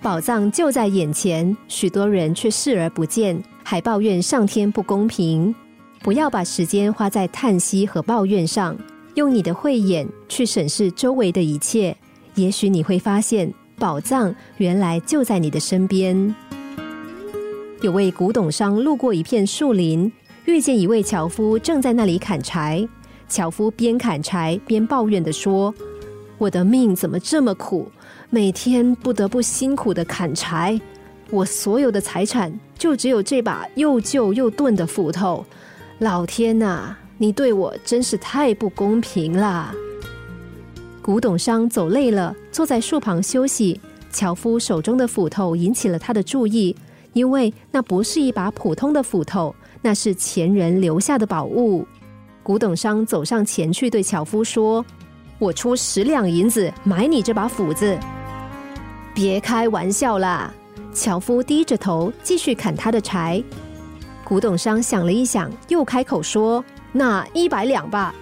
宝藏就在眼前，许多人却视而不见，还抱怨上天不公平。不要把时间花在叹息和抱怨上，用你的慧眼去审视周围的一切，也许你会发现宝藏原来就在你的身边。有位古董商路过一片树林，遇见一位樵夫正在那里砍柴。樵夫边砍柴边抱怨的说：“我的命怎么这么苦？每天不得不辛苦的砍柴，我所有的财产就只有这把又旧又钝的斧头。”老天呐，你对我真是太不公平了！古董商走累了，坐在树旁休息。樵夫手中的斧头引起了他的注意，因为那不是一把普通的斧头，那是前人留下的宝物。古董商走上前去，对樵夫说：“我出十两银子买你这把斧子。”别开玩笑啦！樵夫低着头继续砍他的柴。古董商想了一想，又开口说：“那一百两吧。”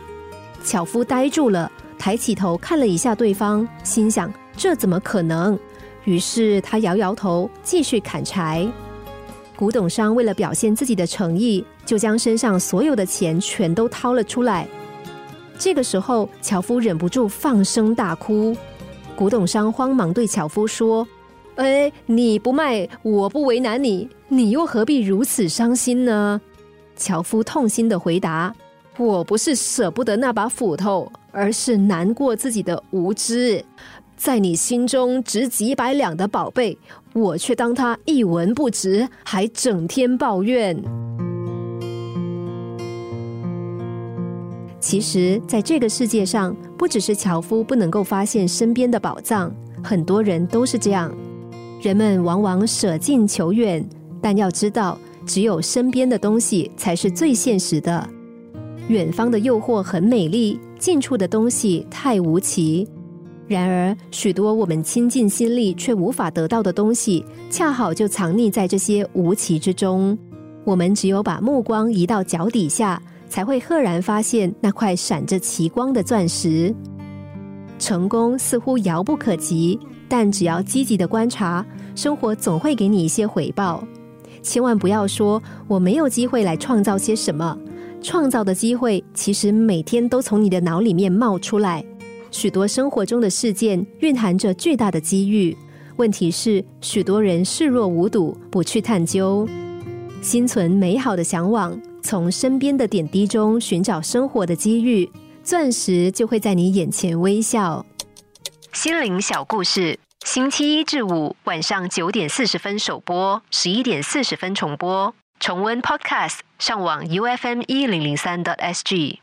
樵夫呆住了，抬起头看了一下对方，心想：“这怎么可能？”于是他摇摇头，继续砍柴。古董商为了表现自己的诚意，就将身上所有的钱全都掏了出来。这个时候，樵夫忍不住放声大哭。古董商慌忙对樵夫说。哎，你不卖，我不为难你，你又何必如此伤心呢？樵夫痛心的回答：“我不是舍不得那把斧头，而是难过自己的无知。在你心中值几百两的宝贝，我却当它一文不值，还整天抱怨。其实，在这个世界上，不只是樵夫不能够发现身边的宝藏，很多人都是这样。”人们往往舍近求远，但要知道，只有身边的东西才是最现实的。远方的诱惑很美丽，近处的东西太无奇。然而，许多我们倾尽心力却无法得到的东西，恰好就藏匿在这些无奇之中。我们只有把目光移到脚底下，才会赫然发现那块闪着奇光的钻石。成功似乎遥不可及。但只要积极的观察，生活总会给你一些回报。千万不要说我没有机会来创造些什么，创造的机会其实每天都从你的脑里面冒出来。许多生活中的事件蕴含着巨大的机遇，问题是许多人视若无睹，不去探究。心存美好的向往，从身边的点滴中寻找生活的机遇，钻石就会在你眼前微笑。心灵小故事，星期一至五晚上九点四十分首播，十一点四十分重播。重温 Podcast，上网 U F M 一零零三 t S G。